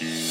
Bye.